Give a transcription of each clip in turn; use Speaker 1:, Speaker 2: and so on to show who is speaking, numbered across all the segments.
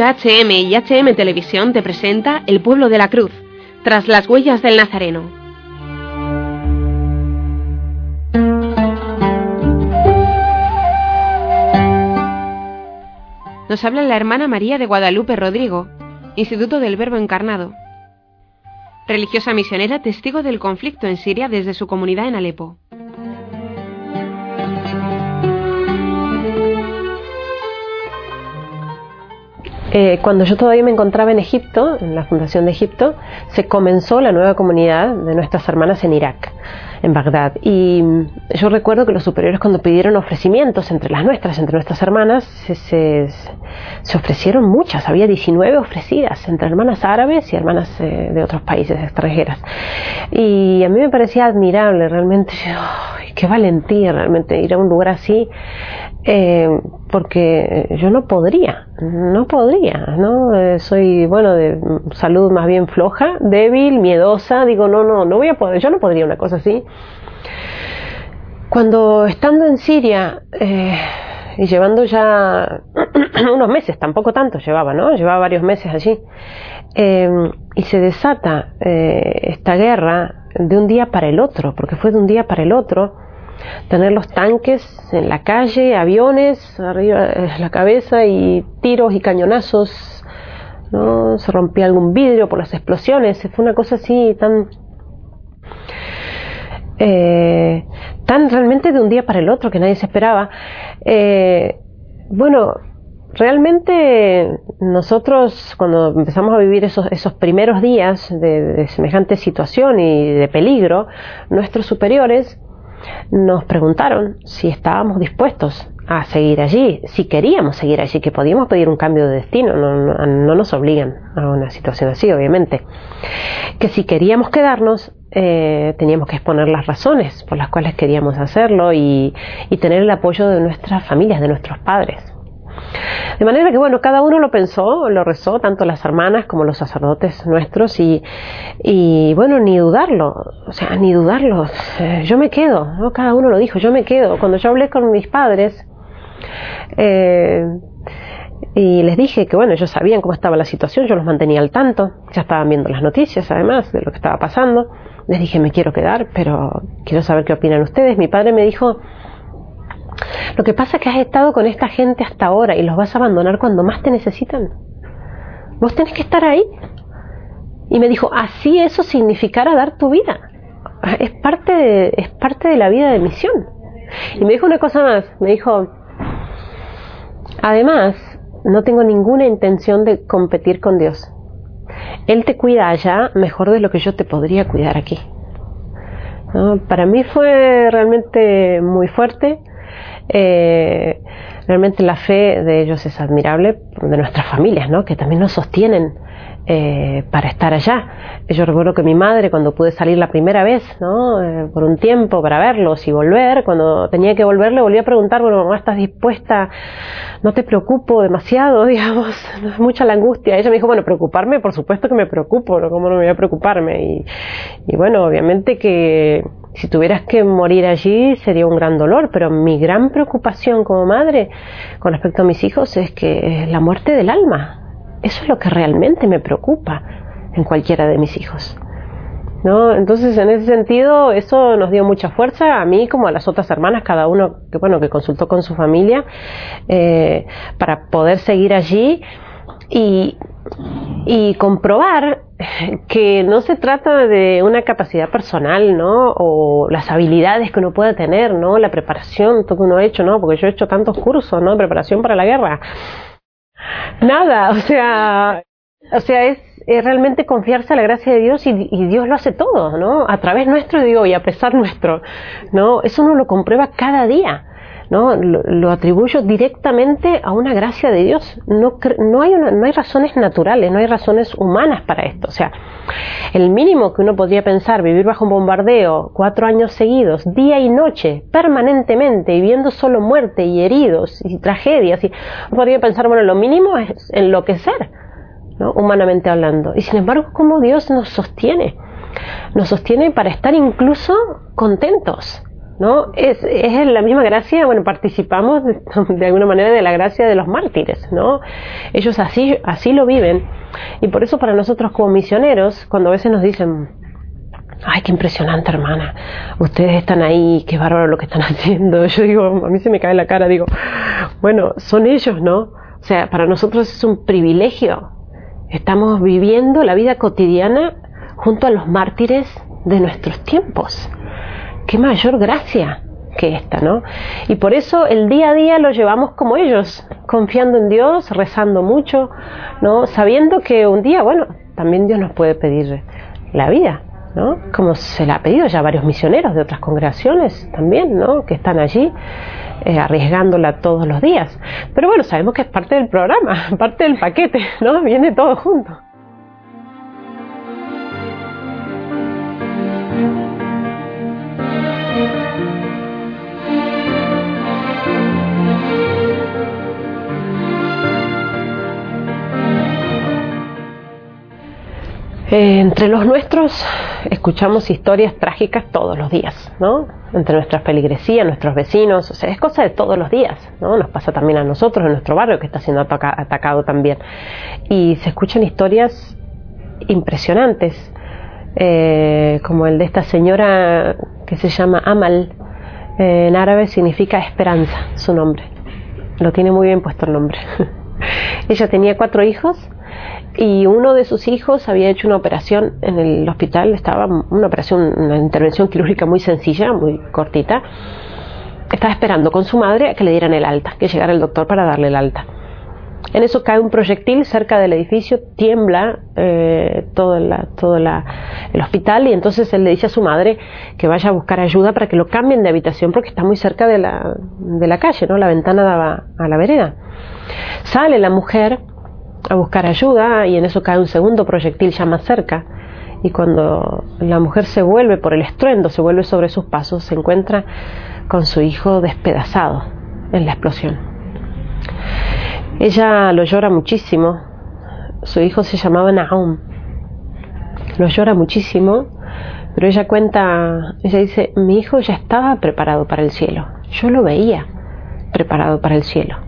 Speaker 1: HM y HM Televisión te presenta El pueblo de la cruz, tras las huellas del Nazareno. Nos habla la hermana María de Guadalupe Rodrigo, Instituto del Verbo Encarnado. Religiosa misionera testigo del conflicto en Siria desde su comunidad en Alepo.
Speaker 2: Eh, cuando yo todavía me encontraba en Egipto, en la Fundación de Egipto, se comenzó la nueva comunidad de nuestras hermanas en Irak, en Bagdad. Y yo recuerdo que los superiores cuando pidieron ofrecimientos entre las nuestras, entre nuestras hermanas, se, ofrecieron muchas, había 19 ofrecidas entre hermanas árabes y hermanas eh, de otros países extranjeras. Y a mí me parecía admirable realmente, qué valentía realmente ir a un lugar así eh, porque yo no podría, no podría, ¿no? Eh, soy, bueno, de salud más bien floja, débil, miedosa, digo, no, no, no voy a poder, yo no podría una cosa así. Cuando estando en Siria eh, y llevando ya unos meses, tampoco tanto llevaba, ¿no? Llevaba varios meses allí, y se desata esta guerra de un día para el otro, porque fue de un día para el otro, tener los tanques en la calle, aviones arriba de la cabeza y tiros y cañonazos, ¿no? Se rompía algún vidrio por las explosiones, fue una cosa así tan... Eh, tan realmente de un día para el otro que nadie se esperaba. Eh, bueno, realmente nosotros cuando empezamos a vivir esos, esos primeros días de, de semejante situación y de peligro, nuestros superiores nos preguntaron si estábamos dispuestos a seguir allí, si queríamos seguir allí, que podíamos pedir un cambio de destino, no, nos obligan a una situación así, obviamente, que si queríamos quedarnos, eh, teníamos que exponer las razones por las cuales queríamos hacerlo y tener el apoyo de nuestras familias, de nuestros padres. De manera que, bueno, cada uno lo pensó, lo rezó, tanto las hermanas como los sacerdotes nuestros, y, bueno, ni dudarlo, o sea, ni dudarlo, eh, yo me quedo, ¿no? cada uno lo dijo, yo me quedo. Cuando yo hablé con mis padres, eh, y les dije que bueno, ellos sabían cómo estaba la situación, yo los mantenía al tanto, ya estaban viendo las noticias además de lo que estaba pasando. Les dije, me quiero quedar, pero quiero saber qué opinan ustedes. Mi padre me dijo, lo que pasa es que has estado con esta gente hasta ahora y los vas a abandonar cuando más te necesitan. Vos tenés que estar ahí. Y me dijo, así eso significará dar tu vida. Es parte de, es parte de la vida de misión. Y me dijo una cosa más, me dijo, además, no tengo ninguna intención de competir con Dios. Él te cuida allá mejor de lo que yo te podría cuidar aquí. Para mí fue realmente muy fuerte eh, realmente la fe de ellos es admirable, de nuestras familias, ¿no? que también nos sostienen eh, para estar allá. Yo recuerdo que mi madre, cuando pude salir la primera vez, ¿no? Eh, por un tiempo para verlos y volver, cuando tenía que volver, le volví a preguntar, bueno, mamá, ¿estás dispuesta? No te preocupo demasiado, digamos, no es mucha la angustia. Ella me dijo, bueno, preocuparme, por supuesto que me preocupo, ¿no? ¿cómo no me voy a preocuparme? Y, y bueno, obviamente que si tuvieras que morir allí sería un gran dolor, pero mi gran preocupación como madre con respecto a mis hijos es que es la muerte del alma. Eso es lo que realmente me preocupa en cualquiera de mis hijos. ¿No? Entonces, en ese sentido, eso nos dio mucha fuerza a mí como a las otras hermanas, cada uno que bueno que consultó con su familia eh, para poder seguir allí y, y comprobar que no se trata de una capacidad personal, ¿no? O las habilidades que uno pueda tener, ¿no? La preparación, todo que uno ha hecho, ¿no? Porque yo he hecho tantos cursos, ¿no? De preparación para la guerra. Nada, o sea, o sea, es, realmente confiarse a la gracia de Dios y, y, Dios lo hace todo, ¿no? A través nuestro, digo, y a pesar nuestro, ¿no? Eso uno lo comprueba cada día. ¿No? Lo, atribuyo directamente a una gracia de Dios. No, no, hay no hay razones naturales, no hay razones humanas para esto. O sea, el mínimo que uno podría pensar, vivir bajo un bombardeo cuatro años seguidos, día y noche, permanentemente, y viendo solo muerte y heridos y tragedias, y podría pensar, bueno, lo mínimo es enloquecer, ¿no? humanamente hablando. Y sin embargo, ¿cómo Dios nos sostiene? Nos sostiene para estar incluso contentos ¿no? Es, la misma gracia, bueno, participamos de, de, alguna manera de la gracia de los mártires, ¿no? Ellos así, así lo viven. Y por eso para nosotros como misioneros, cuando a veces nos dicen, ay, qué impresionante hermana, ustedes están ahí, qué bárbaro lo que están haciendo, yo digo, a mí se me cae la cara, digo, bueno, son ellos, ¿no? O sea, para nosotros es un privilegio. Estamos viviendo la vida cotidiana junto a los mártires de nuestros tiempos. Qué mayor gracia que esta, ¿no? Y por eso el día a día lo llevamos como ellos, confiando en Dios, rezando mucho, ¿no? Sabiendo que un día, bueno, también Dios nos puede pedir la vida, ¿no? Como se la ha pedido ya varios misioneros de otras congregaciones también, ¿no? Que están allí eh, arriesgándola todos los días. Pero bueno, sabemos que es parte del programa, parte del paquete, ¿no? Viene todo junto. Eh, entre los nuestros escuchamos historias trágicas todos los días, ¿no? Entre nuestras feligresías, nuestros vecinos, o sea, es cosa de todos los días, ¿no? Nos pasa también a nosotros en nuestro barrio que está siendo ataca atacado también. Y se escuchan historias impresionantes, eh, como el de esta señora que se llama Amal, eh, en árabe significa esperanza, su nombre. Lo tiene muy bien puesto el nombre. Ella tenía cuatro hijos y uno de sus hijos había hecho una operación en el hospital, estaba una operación, una intervención quirúrgica muy sencilla, muy cortita. Estaba esperando con su madre a que le dieran el alta, que llegara el doctor para darle el alta. En eso cae un proyectil cerca del edificio, tiembla eh, todo, el hospital y entonces él le dice a su madre que vaya a buscar ayuda para que lo cambien de habitación porque está muy cerca de la, de la calle, ¿no? La ventana daba a la vereda. Sale la mujer a buscar ayuda y en eso cae un segundo proyectil ya más cerca. Y cuando la mujer se vuelve por el estruendo, se vuelve sobre sus pasos, se encuentra con su hijo despedazado en la explosión. Ella lo llora muchísimo, su hijo se llamaba Nahum, lo llora muchísimo, pero ella cuenta, ella dice, mi hijo ya estaba preparado para el cielo, yo lo veía preparado para el cielo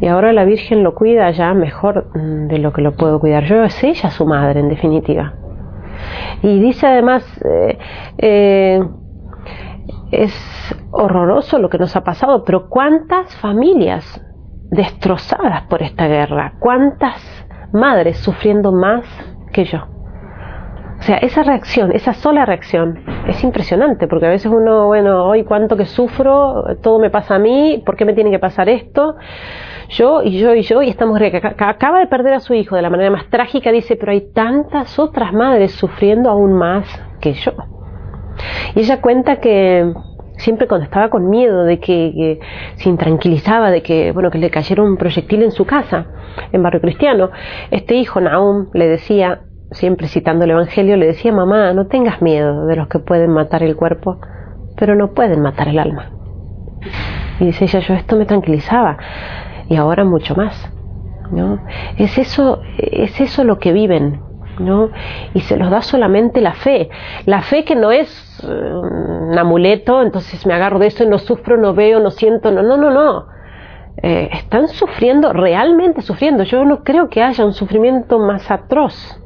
Speaker 2: y ahora la Virgen lo cuida ya mejor mm, de lo que lo puedo cuidar yo. Es ella su madre, en definitiva. Y dice además, eh, eh, es horroroso lo que nos ha pasado, pero ¿cuántas familias destrozadas por esta guerra? ¿Cuántas madres sufriendo más que yo? O sea, esa reacción, esa sola reacción, es impresionante, porque a veces uno, bueno, hoy cuánto que sufro, todo me pasa a mí, ¿por qué me tiene que pasar esto? Yo y yo y yo, y estamos acaba de perder a su hijo de la manera más trágica, dice, pero hay tantas otras madres sufriendo aún más que yo. Y ella cuenta que siempre cuando estaba con miedo de que, se intranquilizaba de que bueno que le cayera un proyectil en su casa en barrio cristiano este hijo Naum le decía siempre citando el evangelio le decía mamá no tengas miedo de los que pueden matar el cuerpo pero no pueden matar el alma y dice ella yo esto me tranquilizaba y ahora mucho más. ¿no? Es, eso, es eso lo que viven. ¿no? Y se los da solamente la fe. La fe que no es eh, un amuleto, entonces me agarro de esto y no sufro, no veo, no siento, no, no, no, no. Eh, están sufriendo, realmente sufriendo. Yo no creo que haya un sufrimiento más atroz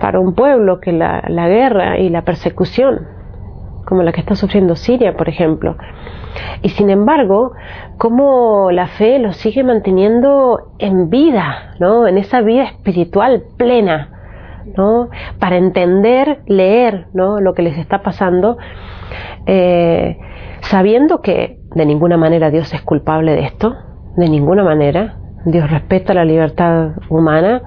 Speaker 2: para un pueblo que la, la guerra y la persecución, como la que está sufriendo Siria, por ejemplo. Y sin embargo, cómo la fe los sigue manteniendo en vida, ¿no? En esa vida espiritual plena, ¿no? Para entender, leer, ¿no? Lo que les está pasando, eh, sabiendo que de ninguna manera Dios es culpable de esto, de ninguna manera. Dios respeta la libertad humana,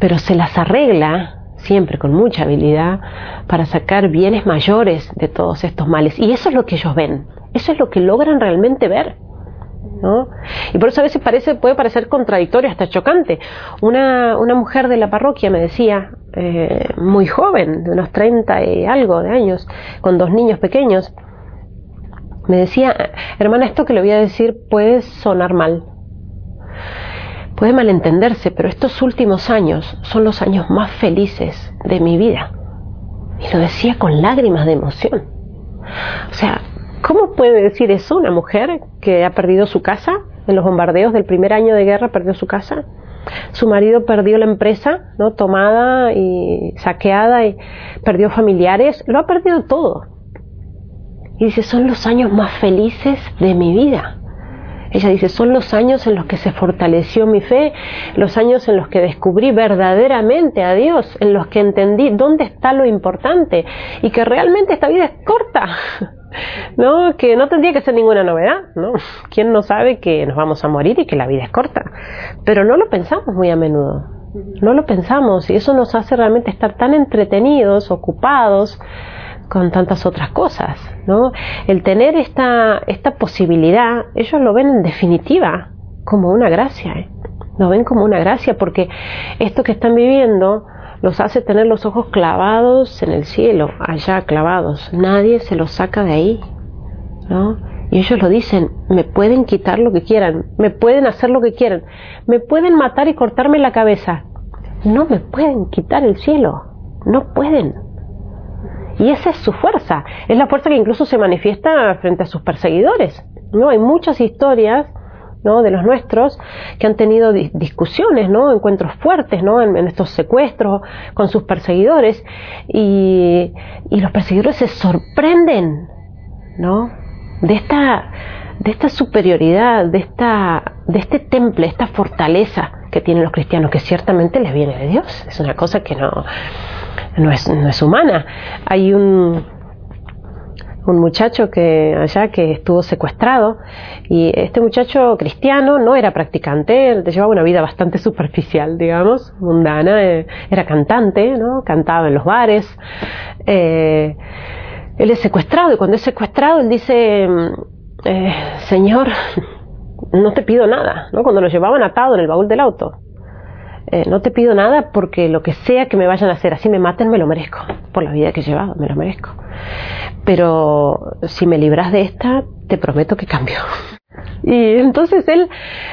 Speaker 2: pero se las arregla siempre con mucha habilidad para sacar bienes mayores de todos estos males. Y eso es lo que ellos ven, eso es lo que logran realmente ver. ¿no? Y por eso a veces parece, puede parecer contradictorio, hasta chocante. Una, una mujer de la parroquia me decía, eh, muy joven, de unos 30 y algo de años, con dos niños pequeños, me decía, hermana, esto que le voy a decir puede sonar mal, puede malentenderse, pero estos últimos años son los años más felices de mi vida. Y lo decía con lágrimas de emoción O sea, ¿cómo puede decir eso una mujer que ha perdido su casa en los bombardeos del primer año de guerra, perdió su casa? Su marido perdió la empresa, ¿no? Tomada y saqueada y perdió familiares, lo ha perdido todo. Y dice, son los años más felices de mi vida. Ella dice, son los años en los que se fortaleció mi fe, los años en los que descubrí verdaderamente a Dios, en los que entendí dónde está lo importante y que realmente esta vida es corta, ¿no? Que no tendría que ser ninguna novedad, ¿no? ¿Quién no sabe que nos vamos a morir y que la vida es corta? Pero no lo pensamos muy a menudo, no lo pensamos y eso nos hace realmente estar tan entretenidos, ocupados, con tantas otras cosas, ¿no? El tener esta, esta posibilidad, ellos lo ven en definitiva como una gracia, ¿eh? lo ven como una gracia porque esto que están viviendo los hace tener los ojos clavados en el cielo, allá clavados, nadie se los saca de ahí, ¿no? Y ellos lo dicen, me pueden quitar lo que quieran, me pueden hacer lo que quieran, me pueden matar y cortarme la cabeza, no me pueden quitar el cielo, no pueden. Y esa es su fuerza, es la fuerza que incluso se manifiesta frente a sus perseguidores. ¿no? Hay muchas historias ¿no? de los nuestros que han tenido discusiones, ¿no? encuentros fuertes ¿no? En, estos secuestros con sus perseguidores y, y, los perseguidores se sorprenden ¿no? de, esta, de esta superioridad, de, esta, de este temple, esta fortaleza que tienen los cristianos, que ciertamente les viene de Dios. Es una cosa que no, no es, no es humana. Hay un, un muchacho que allá que estuvo secuestrado y este muchacho cristiano no era practicante, él llevaba una vida bastante superficial, digamos, mundana, eh, era cantante, ¿no? cantaba en los bares. Eh, él es secuestrado y cuando es secuestrado él dice, eh, Señor, no te pido nada, ¿no? cuando lo llevaban atado en el baúl del auto. Eh, no te pido nada porque lo que sea que me vayan a hacer, así me maten, me lo merezco. Por la vida que he llevado, me lo merezco. Pero si me libras de esta, te prometo que cambio. Y entonces él,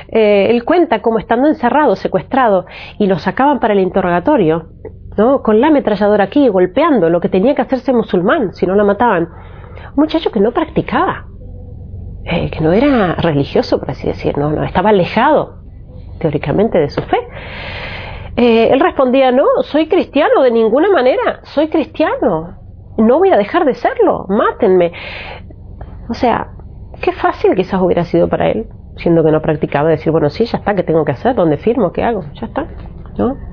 Speaker 2: eh, él cuenta como estando encerrado, secuestrado, y lo sacaban para el interrogatorio, ¿no? con la ametralladora aquí, golpeando lo que tenía que hacerse musulmán, si no lo mataban. Un muchacho que no practicaba, eh, que no era religioso, por así decirlo, no, estaba alejado teóricamente de su fe. Eh, él respondía, no, soy cristiano, de ninguna manera, soy cristiano, no voy a dejar de serlo, mátenme. O sea, qué fácil quizás hubiera sido para él, siendo que no practicaba, decir, bueno, sí, ya está, ¿qué tengo que hacer? ¿Dónde firmo? ¿Qué hago? Ya está, ¿no?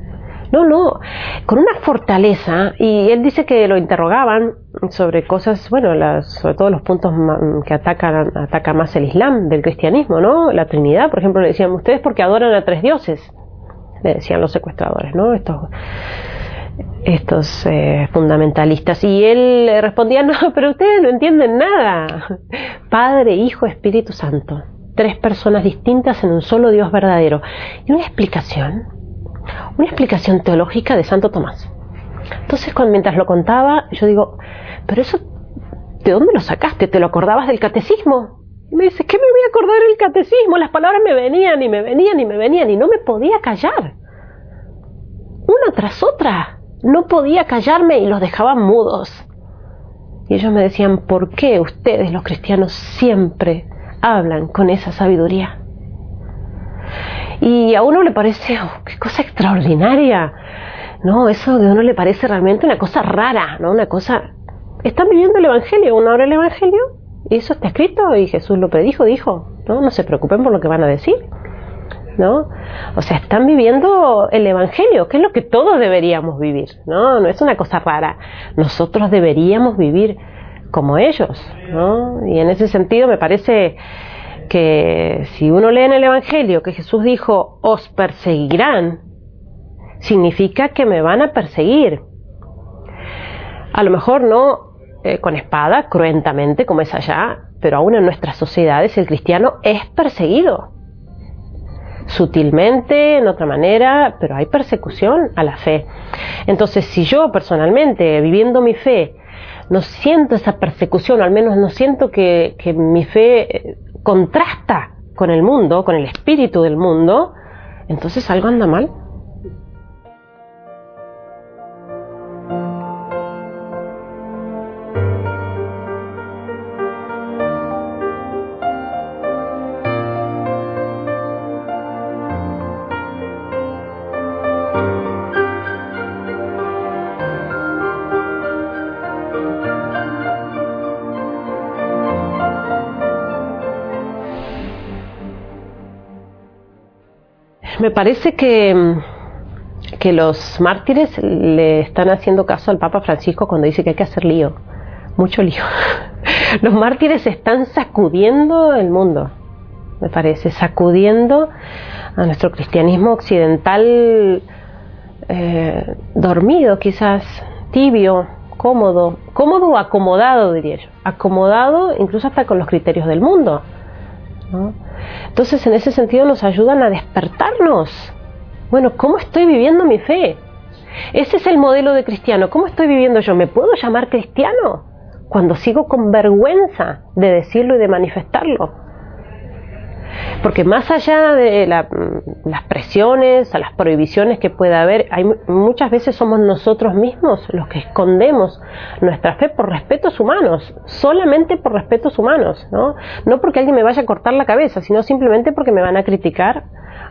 Speaker 2: No, no, con una fortaleza, y él dice que lo interrogaban sobre cosas, bueno, sobre todo los puntos que atacan, ataca más el Islam del cristianismo, ¿no? La Trinidad, por ejemplo, le decían, ustedes porque adoran a tres dioses, le decían los secuestradores, ¿no? Estos, estos eh, fundamentalistas. Y él respondía, no, pero ustedes no entienden nada. Padre, Hijo, Espíritu Santo. Tres personas distintas en un solo Dios verdadero. Y una explicación una explicación teológica de Santo Tomás. Entonces, mientras lo contaba, yo digo, pero eso, ¿de dónde lo sacaste? ¿Te lo acordabas del catecismo? Y me dice, ¿qué me voy a acordar del catecismo? Las palabras me venían y me venían y me venían y no me podía callar. Una tras otra. No podía callarme y los dejaban mudos. Y ellos me decían, ¿por qué ustedes los cristianos siempre hablan con esa sabiduría? Y a uno le parece, oh, qué cosa extraordinaria. No, eso de uno le parece realmente una cosa rara, ¿no? Una cosa... Están viviendo el Evangelio, uno abre el Evangelio y eso está escrito y Jesús lo predijo, dijo, ¿no? No se preocupen por lo que van a decir, ¿no? O sea, están viviendo el Evangelio, que es lo que todos deberíamos vivir, ¿no? No es una cosa rara. Nosotros deberíamos vivir como ellos, ¿no? Y en ese sentido me parece que si uno lee en el Evangelio que Jesús dijo, os perseguirán, significa que me van a perseguir. A lo mejor no eh, con espada, cruentamente, como es allá, pero aún en nuestras sociedades el cristiano es perseguido. Sutilmente, en otra manera, pero hay persecución a la fe. Entonces, si yo personalmente, viviendo mi fe, no siento esa persecución, al menos no siento que, mi fe eh, contrasta con el mundo, con el espíritu del mundo, entonces algo anda mal. Me parece que, que los mártires le están haciendo caso al Papa Francisco cuando dice que hay que hacer lío, mucho lío. Los mártires están sacudiendo el mundo, me parece, sacudiendo a nuestro cristianismo occidental eh, dormido, quizás tibio, cómodo, cómodo o acomodado, diría yo, acomodado incluso hasta con los criterios del mundo. Entonces, en ese sentido nos ayudan a despertarnos. Bueno, ¿cómo estoy viviendo mi fe? Ese es el modelo de cristiano. ¿Cómo estoy viviendo yo? ¿Me puedo llamar cristiano? Cuando sigo con vergüenza de decirlo y de manifestarlo. Porque más allá de mm, las presiones, a las prohibiciones que pueda haber, hay, muchas veces somos nosotros mismos los que escondemos nuestra fe por respetos humanos, solamente por respetos humanos, ¿no? No porque alguien me vaya a cortar la cabeza, sino simplemente porque me van a criticar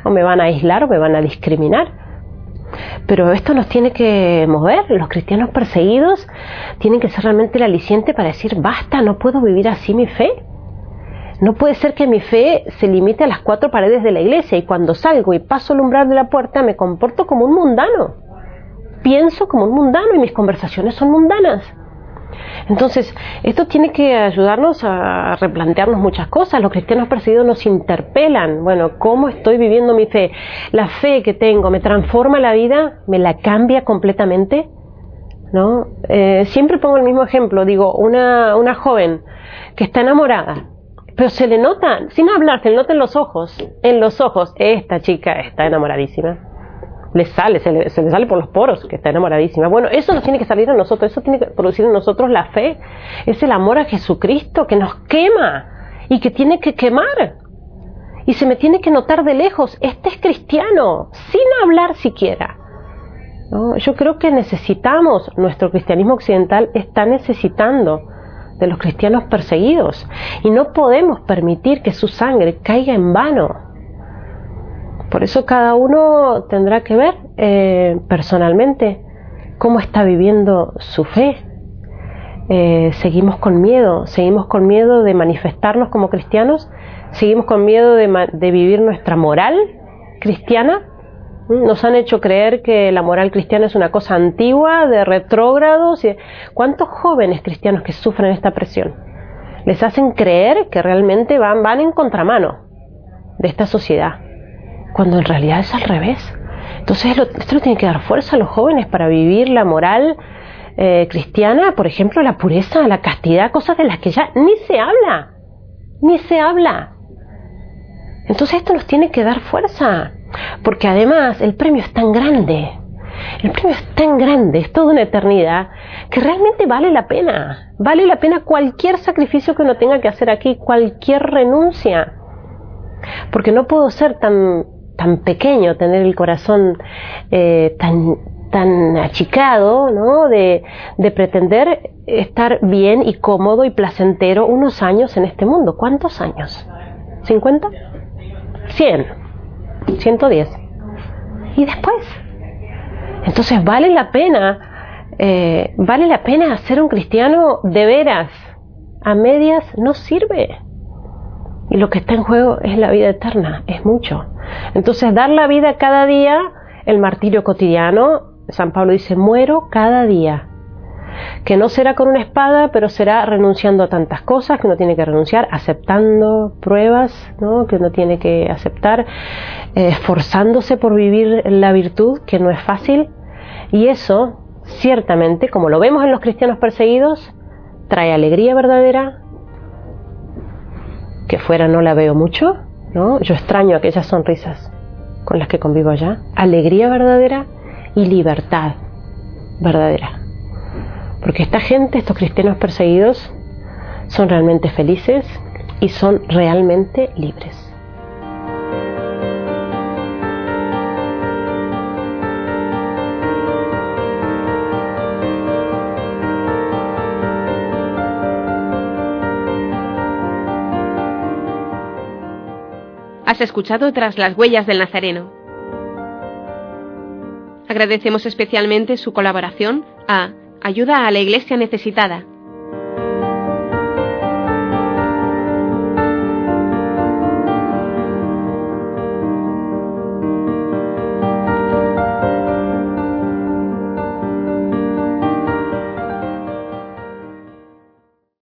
Speaker 2: o me van a aislar o me van a discriminar. Pero esto nos tiene que mover. Los cristianos perseguidos tienen que ser realmente el aliciente para decir, basta, no puedo vivir así mi fe. No puede ser que mi fe se limite a las cuatro paredes de la iglesia y cuando salgo y paso el umbral de la puerta me comporto como un mundano. Pienso como un mundano y mis conversaciones son mundanas. Entonces, esto tiene que ayudarnos a replantearnos muchas cosas. Los cristianos perseguidos nos interpelan. Bueno, ¿cómo estoy viviendo mi fe? ¿La fe que tengo me transforma la vida? ¿Me la cambia completamente? ¿No? Eh, siempre pongo el mismo ejemplo. Digo, una, una joven que está enamorada pero se le nota, sin hablar, se le nota en los ojos, en los ojos, esta chica está enamoradísima. Le sale, se le, sale por los poros que está enamoradísima. Bueno, eso nos tiene que salir a nosotros, eso tiene que producir en nosotros la fe. Es el amor a Jesucristo que nos quema y que tiene que quemar. Y se me tiene que notar de lejos, este es cristiano, sin hablar siquiera. Yo creo que necesitamos, nuestro cristianismo occidental está necesitando de los cristianos perseguidos y no podemos permitir que su sangre caiga en vano. Por eso cada uno tendrá que ver eh, personalmente cómo está viviendo su fe. Eh, seguimos con miedo, seguimos con miedo de manifestarnos como cristianos, seguimos con miedo de, de vivir nuestra moral cristiana nos han hecho creer que la moral cristiana es una cosa antigua, de retrógrados. ¿Cuántos jóvenes cristianos que sufren esta presión? Les hacen creer que realmente van, van en contramano de esta sociedad, cuando en realidad es al revés. Entonces esto le tiene que dar fuerza a los jóvenes para vivir la moral eh, cristiana, por ejemplo, la pureza, la castidad, cosas de las que ya ni se habla, ni se habla. Entonces esto nos tiene que dar fuerza. Porque además el premio es tan grande, el premio es tan grande, es toda una eternidad, que realmente vale la pena. Vale la pena cualquier sacrificio que uno tenga que hacer aquí, cualquier renuncia. Porque no puedo ser tan, tan pequeño, tener el corazón eh, tan, tan achicado, ¿no? De, de pretender estar bien y cómodo y placentero unos años en este mundo. ¿Cuántos años? ¿50? ¿100? 110. ¿Y después? Entonces vale la pena, eh, vale la pena ser un cristiano de veras. A medias no sirve. Y lo que está en juego es la vida eterna, es mucho. Entonces dar la vida cada día, el martirio cotidiano, San Pablo dice, muero cada día que no será con una espada, pero será renunciando a tantas cosas que uno tiene que renunciar, aceptando pruebas ¿no? que uno tiene que aceptar, eh, esforzándose por vivir la virtud, que no es fácil, y eso, ciertamente, como lo vemos en los cristianos perseguidos, trae alegría verdadera, que fuera no la veo mucho, ¿no? yo extraño aquellas sonrisas con las que convivo allá, alegría verdadera y libertad verdadera. Porque esta gente, estos cristianos perseguidos, son realmente felices y son realmente libres.
Speaker 1: Has escuchado Tras las huellas del Nazareno. Agradecemos especialmente su colaboración a Ayuda a la Iglesia Necesitada,